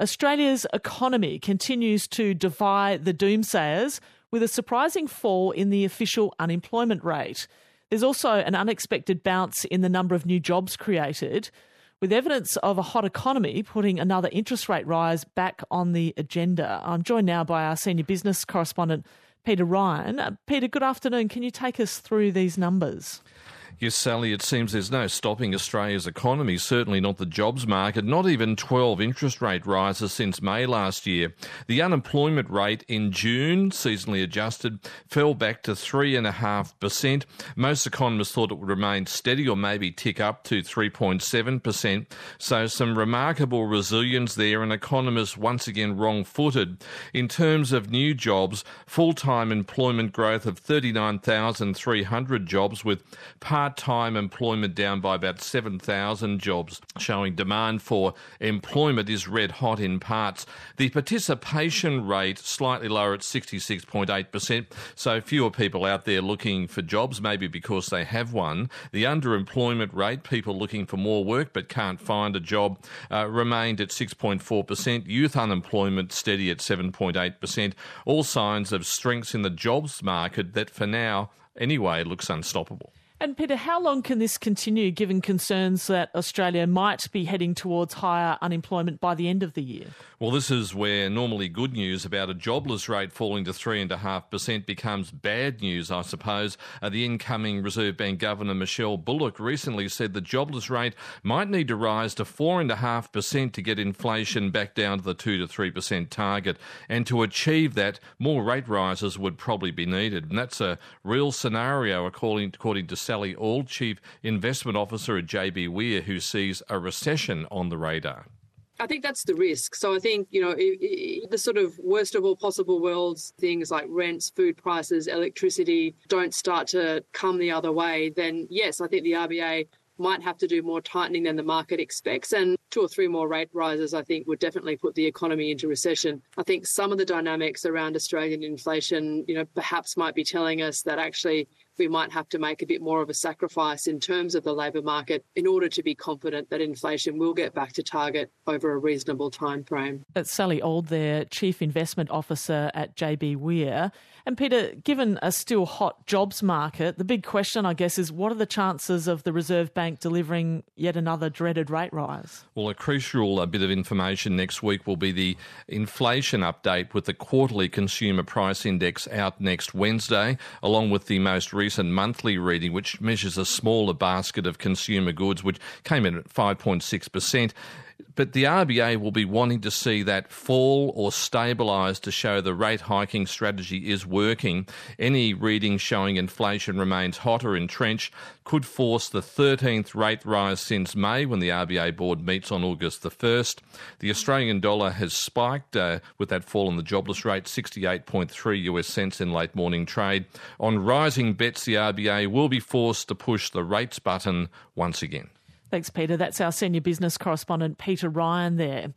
Australia's economy continues to defy the doomsayers with a surprising fall in the official unemployment rate. There's also an unexpected bounce in the number of new jobs created, with evidence of a hot economy putting another interest rate rise back on the agenda. I'm joined now by our senior business correspondent, Peter Ryan. Uh, Peter, good afternoon. Can you take us through these numbers? Yes, Sally, it seems there's no stopping Australia's economy, certainly not the jobs market, not even 12 interest rate rises since May last year. The unemployment rate in June, seasonally adjusted, fell back to 3.5%. Most economists thought it would remain steady or maybe tick up to 3.7%. So some remarkable resilience there, and economists once again wrong footed. In terms of new jobs, full time employment growth of 39,300 jobs with part part time employment down by about 7,000 jobs, showing demand for employment is red hot in parts. The participation rate slightly lower at 66.8%, so fewer people out there looking for jobs, maybe because they have one. The underemployment rate, people looking for more work but can't find a job, uh, remained at 6.4%. Youth unemployment steady at 7.8%. All signs of strengths in the jobs market that for now, anyway, looks unstoppable. And Peter, how long can this continue given concerns that Australia might be heading towards higher unemployment by the end of the year? Well, this is where normally good news about a jobless rate falling to 3.5% becomes bad news, I suppose. Uh, the incoming Reserve Bank Governor Michelle Bullock recently said the jobless rate might need to rise to 4.5% to get inflation back down to the 2 to 3% target. And to achieve that, more rate rises would probably be needed. And that's a real scenario, according, according to Sally Auld, Chief Investment Officer at JB Were, who sees a recession on the radar. I think that's the risk. So I think, you know, it, it, the sort of worst of all possible worlds, things like rents, food prices, electricity don't start to come the other way, then yes, I think the RBA might have to do more tightening than the market expects. And two or three more rate rises, I think, would definitely put the economy into recession. I think some of the dynamics around Australian inflation, you know, perhaps might be telling us that actually we might have to make a bit more of a sacrifice in terms of the labour market in order to be confident that inflation will get back to target over a reasonable time frame. That's Sally Auld there, Chief Investment Officer at JB Were. And Peter, given a still hot jobs market, the big question, I guess, is what are the chances of the Reserve Bank delivering yet another dreaded rate rise? Well, a crucial uh, bit of information next week will be the inflation update with the quarterly consumer price index out next Wednesday, along with the most recent recent monthly reading, which measures a smaller basket of consumer goods, which came in at 5.6%. But the RBA will be wanting to see that fall or stabilise to show the rate hiking strategy is working. Any reading showing inflation remains hot or entrenched could force the 13th rate rise since May when the RBA board meets on August the 1st. The Australian dollar has spiked uh, with that fall in the jobless rate, 68.3 US cents in late morning trade. On rising bets, the RBA will be forced to push the rates button once again. Thanks, Peter. That's our senior business correspondent, Peter Ryan, there.